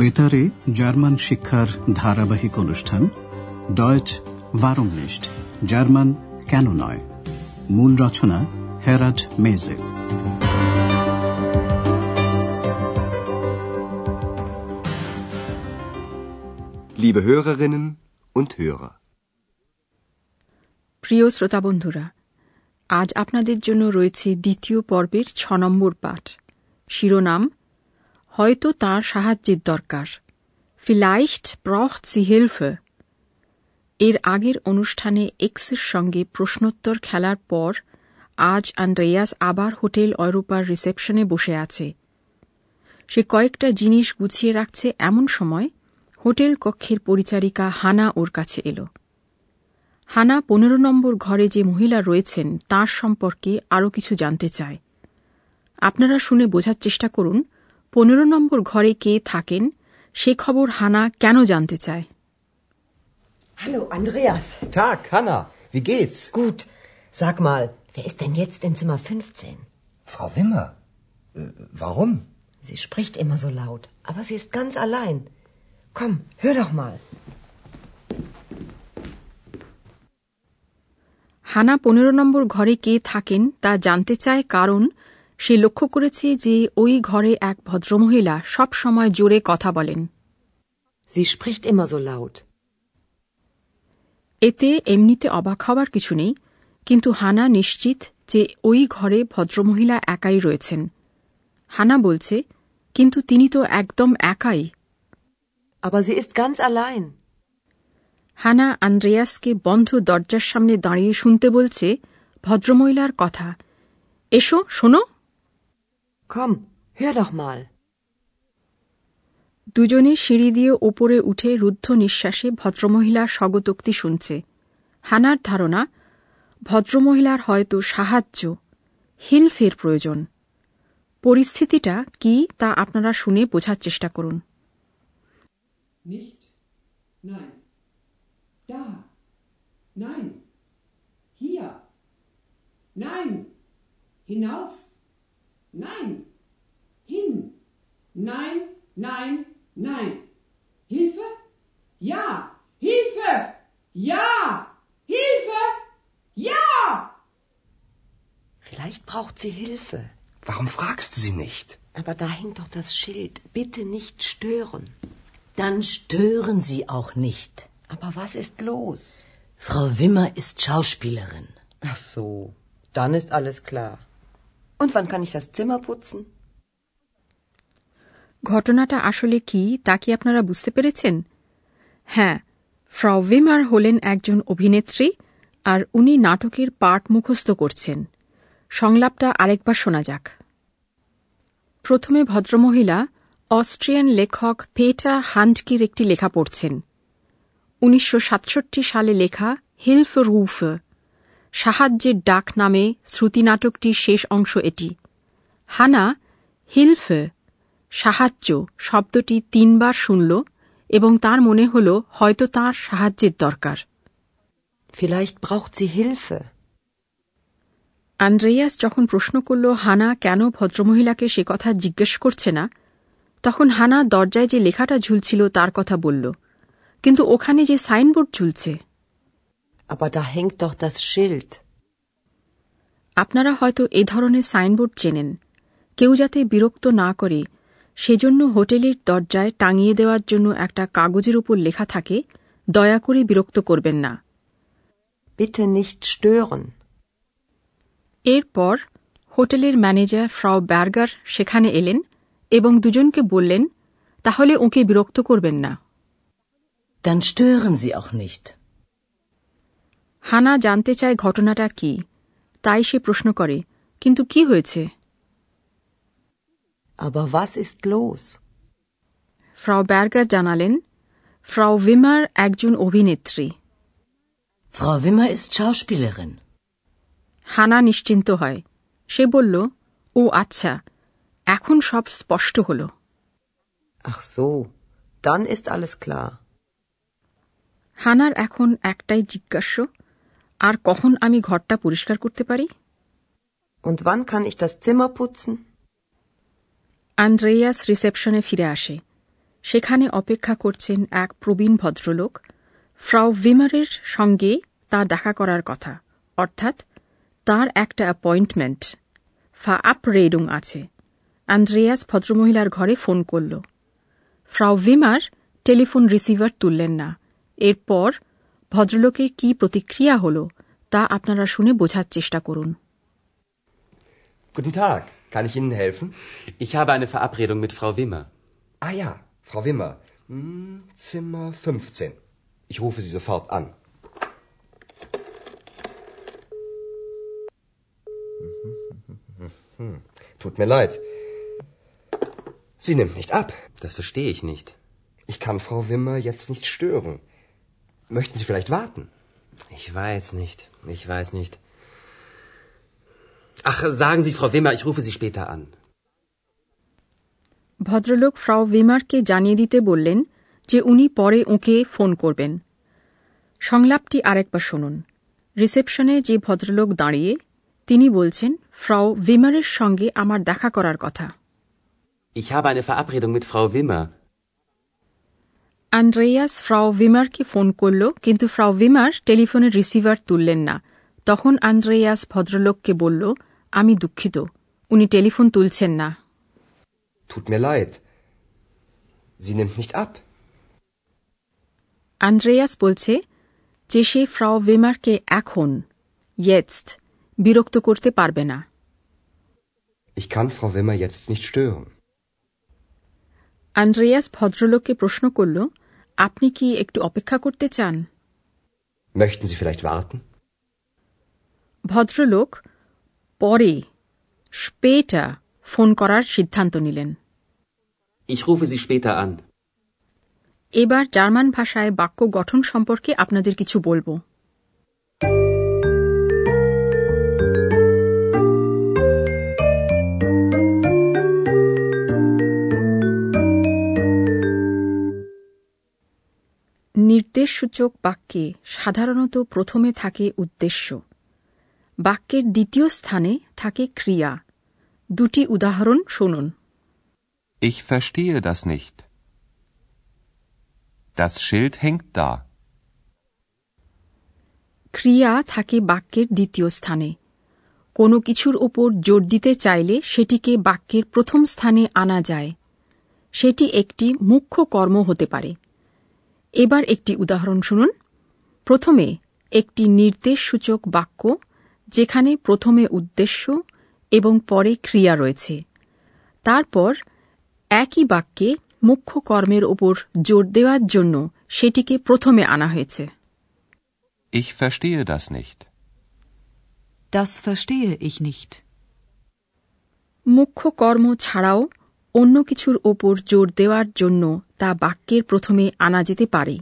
বেতারে জার্মান শিক্ষার ধারাবাহিক অনুষ্ঠান ডয়েচ ভারমনিস্ট জার্মান কেন নয়? মূল রচনা হেরাড মেজে। Liebe Hörerinnen und Hörer. প্রিয় শ্রোতা বন্ধুরা আজ আপনাদের জন্য রয়েছে দ্বিতীয় পর্বের ছ নম্বর পাঠ। শিরোনাম হয়তো তার সাহায্যের দরকার। ফিলাইস্ট braucht sie Hilfe. এর আগের অনুষ্ঠানে এক্সের সঙ্গে প্রশ্নোত্তর খেলার পর আজ আন্দ্রেয়াস আবার হোটেল অরোপার রিসেপশনে বসে আছে। সে কয়েকটা জিনিস গুছিয়ে রাখছে এমন সময় হোটেল কক্ষের পরিচারিকা হানা ওর কাছে এলো। হানা পনেরো নম্বর ঘরে যে মহিলা রয়েছেন তার সম্পর্কে আরও কিছু জানতে চায়। আপনারা শুনে বোঝার চেষ্টা করুন পনেরো নম্বর ঘরে কে থাকেন সে খবর হানা কেন জানতে চায় Hallo, Andreas. Tag, Hanna. Wie geht's? Gut. Sag mal, wer ist denn jetzt in Zimmer 15? Frau Wimmer. Äh, warum? Sie spricht immer so laut, aber sie ist ganz allein. Komm, hör doch mal. হানা পনেরো নম্বর ঘরে কে থাকেন তা জানতে চায় কারণ সে লক্ষ্য করেছে যে ওই ঘরে এক ভদ্রমহিলা সব সময় জোরে কথা বলেন। Sie spricht immer so laut. এতে এমনিতে অবাক হওয়ার কিছু নেই কিন্তু হানা নিশ্চিত যে ওই ঘরে ভদ্রমহিলা একাই রয়েছেন। হানা বলছে কিন্তু তিনি তো একদম একাই। Aber sie ist ganz allein. হানা আন্দ্রেয়াসকে বন্ধ দরজার সামনে দাঁড়িয়ে শুনতে বলছে ভদ্রমহিলার কথা। এসো শোনো। Komm, hör doch mal. দুজনে সিঁড়ি দিয়ে ওপরে উঠে রুদ্ধ নিঃশ্বাসে ভদ্রমহিলার স্বগতোক্তি শুনছে হানার ধারণা ভদ্রমহিলার হয়তো সাহায্য হিলফের প্রয়োজন পরিস্থিতিটা কি তা আপনারা শুনে বোঝার চেষ্টা করুন Nicht? Nein. Da. Nein. Hier. Nein. Hinauf. Nein. Hin. Nein, nein, nein. Hilfe? Ja. Hilfe! Ja. Hilfe! Ja! Vielleicht braucht sie Hilfe. Warum fragst du sie nicht? Aber da hängt doch das Schild. Bitte nicht stören. Dann stören Sie auch nicht. Aber was ist los? Frau Wimmer ist Schauspielerin. Ach so, dann ist alles klar. Und wann kann ich das Zimmer putzen? ঘটনাটা আসলে কি, তা কি আপনারা বুঝতে পেরেছেন? হ্যাঁ ফ্রাউ উইমার হলেন একজন অভিনেত্রী আর উনি নাটকের পাঠ মুখস্থ করছেন। সংলাপটা আরেকবার শোনা যাক। প্রথমে ভদ্রমহিলা, অস্ট্রিয়ান লেখক পেটা হান্টকির একটি লেখা পড়ছেন। উনিশশো সাতষট্টি সালে লেখা হিলফ রুফ। সাহায্যের ডাক নামে শ্রুতি নাটকটির শেষ অংশ এটি। হানা হিলফে সাহায্য শব্দটি তিনবার শুনল এবং তার মনে হল হয়তো তার সাহায্যের দরকার। Vielleicht braucht sie Hilfe. Andreas যখন প্রশ্ন করল হানা কেন ভদ্রমহিলাকে সে কথা জিজ্ঞেস করছে না? তখন হানা দরজায় যে লেখাটা ঝুলছিল তার কথা বলল। কিন্তু ওখানে যে সাইনবোর্ড ঝুলছে। Aber da hängt doch das Schild. আপনারা হয়তো এ ধরনের সাইনবোর্ড চেনেন কেউ যাতে বিরক্ত না করে সেজন্য হোটেলের দরজায় টাঙিয়ে দেওয়ার জন্য একটা কাগজের উপর লেখা থাকে দয়া করে বিরক্ত করবেন না Bitte nicht stören. এরপর হোটেলের ম্যানেজার ফ্রাও ব্যার্গার সেখানে এলেন এবং দুজনকে বললেন তাহলে ওকে বিরক্ত করবেন না Dann stören Sie auch nicht. হানা জানতে চায় ঘটনাটা কি তাই সে প্রশ্ন করে কিন্তু কি হয়েছে Aber was ist los? ফ্রাও ব্যার্গার জানালেন ফ্রাও উইমার একজন অভিনেত্রী Frau Wimmer ist Schauspielerin. হানা নিশ্চিন্ত হয় সে বলল ও আচ্ছা এখন সব স্পষ্ট হল Ach so, dann ist alles klar. হানার এখন একটাই জিজ্ঞাস্য আর কখন আমি ঘরটা পরিষ্কার করতে পারি? Und wann kann ich das Zimmer putzen? Andreas রিসেপশনে ফিরে আসে। সেখানে অপেক্ষা করছেন এক প্রবীণ ভদ্রলোক। ফ্রাউ ভিমারের সঙ্গে তা দেখা করার কথা। অর্থাৎ তার একটা অ্যাপয়েন্টমেন্ট। ফা আপ রেডুং আছে। অ্যান্ড্রিয়াস ভদ্রমহিলার ঘরে ফোন করল। ফ্রাউ ভিমার টেলিফোন রিসিভার তুললেন না। এরপর ভদ্রলোকের কি প্রতিক্রিয়া হল তা আপনারা শুনে বোঝার চেষ্টা করুন Guten Tag, kann ich Ihnen helfen? Ich habe eine Verabredung mit Frau Wimmer. Ah ja, Frau Wimmer. Hm, Zimmer 15. Ich rufe Sie sofort an. Tut mir leid. Sie nimmt nicht ab. Das verstehe ich nicht. Ich kann Frau Wimmer jetzt nicht stören. Möchten Sie vielleicht warten? Ich weiß nicht. Ich weiß nicht. Ach, sagen Sie, Frau Wimmer, ich rufe Sie später an. ভদ্রলোক ফ্রাউ ভিমারকে জানিয়ে দিতে বললেন যে উনি পরে ওকে phone করবেন সংলাপটি আরেকবার শুনুন রিসেপশনে যে ভদ্রলোক দাঁড়িয়ে তিনি বলছেন ফ্রাউ ভিমারের সঙ্গে আমার দেখা করার কথা Ich habe eine Verabredung mit Frau Wimmer. Andreas Frau ভিমারকে phone করল কিন্তু ফ্রাউ ভিমার টেলিফোনের রিসিভার তুললেন না তখন অ্যান্ড্রেয়াস ভদ্রলোককে বলল আমি দুঃখিত উনি টেলিফোন তুলছেন না Tut mir leid. Sie nimmt nicht ab. Andreas বলছে যে সে ফ্রাউ ভিমারকে এখন ইয়েস্ট বিরক্ত করতে পারবে না Ich kann Frau Wimmer jetzt nicht stören. Andreas ভদ্রলোককে প্রশ্ন করল আপনি কি একটু অপেক্ষা করতে চান Möchten Sie vielleicht warten? ভদ্রলোক পরে স্পেটা ফোন করার সিদ্ধান্ত নিলেন Ich rufe Sie später an. এবার জার্মান ভাষায় বাক্য গঠন সম্পর্কে আপনাদের কিছু বলব নির্দেশসূচক বাক্যে সাধারণত প্রথমে থাকে উদ্দেশ্য। বাক্যের দ্বিতীয় স্থানে থাকে ক্রিয়া। দুটি উদাহরণ শুনুন। Ich verstehe das nicht. Das Schild hängt da. ক্রিয়া থাকে বাক্যের দ্বিতীয় স্থানে। কোনো কিছুর ওপর জোর দিতে চাইলে সেটিকে বাক্যের প্রথম স্থানে আনা যায়। সেটি একটি মুখ্য কর্ম হতে পারে। এবার একটি উদাহরণ শুনুন প্রথমে একটি নির্দেশসূচক বাক্য যেখানে প্রথমে উদ্দেশ্য এবং পরে ক্রিয়া রয়েছে তারপর একই বাক্যে মুখ্য কর্মের ওপর জোর দেওয়ার জন্য সেটিকে প্রথমে আনা হয়েছে Ich verstehe das nicht. Das verstehe ich nicht. মুখ্য কর্ম ছাড়াও অন্য কিছুর ওপর জোর দেওয়ার জন্য তা বাক্যের প্রথমে আনা যেতে পারে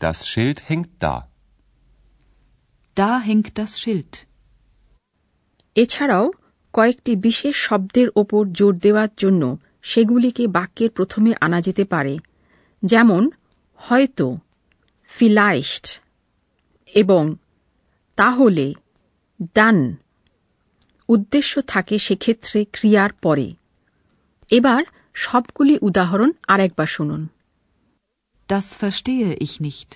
Das Schild hängt da. Da hängt das Schild. এছাড়াও কয়েকটি বিশেষ শব্দের ওপর জোর দেওয়ার জন্য সেগুলিকে বাক্যের প্রথমে আনা যেতে পারে যেমন হয়তো ফিলাইস্ট এবং তাহলে ডান উদ্দেশ্য থাকে সেক্ষেত্রে ক্রিয়ার পরে এবার সবগুলি উদাহরণ আরেকবার শুনুন Das verstehe ich nicht.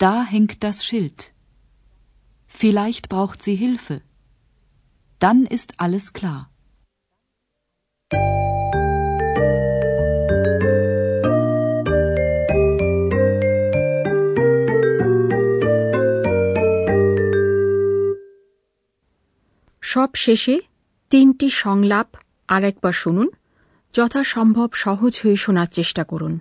Da hängt das Schild. Vielleicht braucht sie Hilfe. Dann ist alles klar. সব শেষে তিনটি সংলাপ আরেকবার শুনুন যথাসম্ভব সহজ হয়ে শোনার চেষ্টা করুন।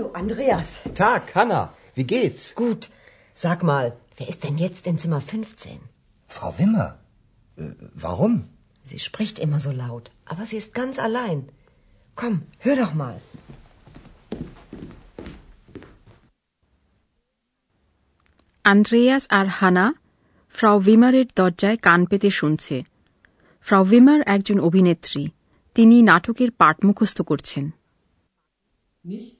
Hallo, Andreas. Tag, Hanna. Wie geht's? Gut. Sag mal, wer ist denn jetzt in Zimmer 15? Frau Wimmer. Äh, warum? Sie spricht immer so laut, aber sie ist ganz allein. Komm, hör doch mal. Andreas আর হানা ফ্রাউ ভিমারের দরজায় কান পেতে শুনছে ফ্রাউ ভিমার একজন অভিনেত্রী তিনি নাটকের পাঠ মুখস্থ করছেন Nicht?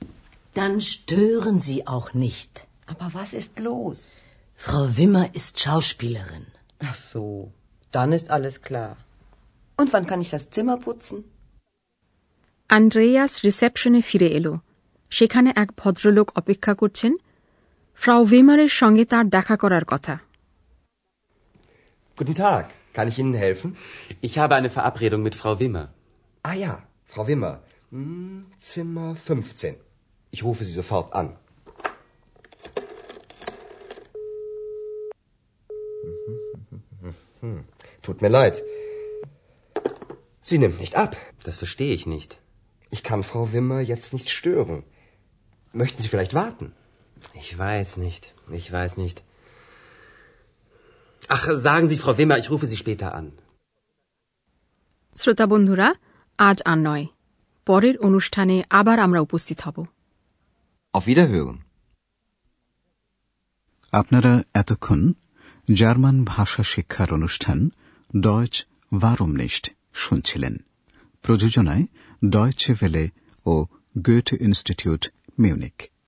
Dann stören Sie auch nicht. Aber was ist los? Frau Wimmer ist Schauspielerin. Ach so, dann ist alles klar. Und wann kann ich das Zimmer putzen? Andreas রিসেপশনে ফিরে এলো সেখানে এক ভদ্রলোক অপেক্ষা করছেন ফ্রাউ ভিমারের সঙ্গে তার দেখা করার কথা Guten Tag. Kann ich Ihnen helfen? Ich habe eine Verabredung mit Frau Wimmer. Ah ja, Frau Wimmer. Hm, Zimmer 15. Ich rufe Sie sofort an. Hm, Tut mir leid. Sie nimmt nicht ab. Das verstehe ich nicht. Ich kann Frau Wimmer jetzt nicht stören. Möchten Sie vielleicht warten? Ich weiß nicht. Ich weiß nicht. Ach, sagen Sie, Frau Wimmer, ich rufe Sie später an. শ্রোতা বন্ধুরা আজ আর নয় পরের অনুষ্ঠানে আবার আমরা উপস্থিত হব আপনারা এতক্ষণ জার্মান ভাষা শিক্ষার অনুষ্ঠান ডয়চ ভারমনিস্ট শুনছিলেন। প্রযোজনায় ডয়চে ভেলে ও গুয়েট ইনস্টিটিউট মিউনিক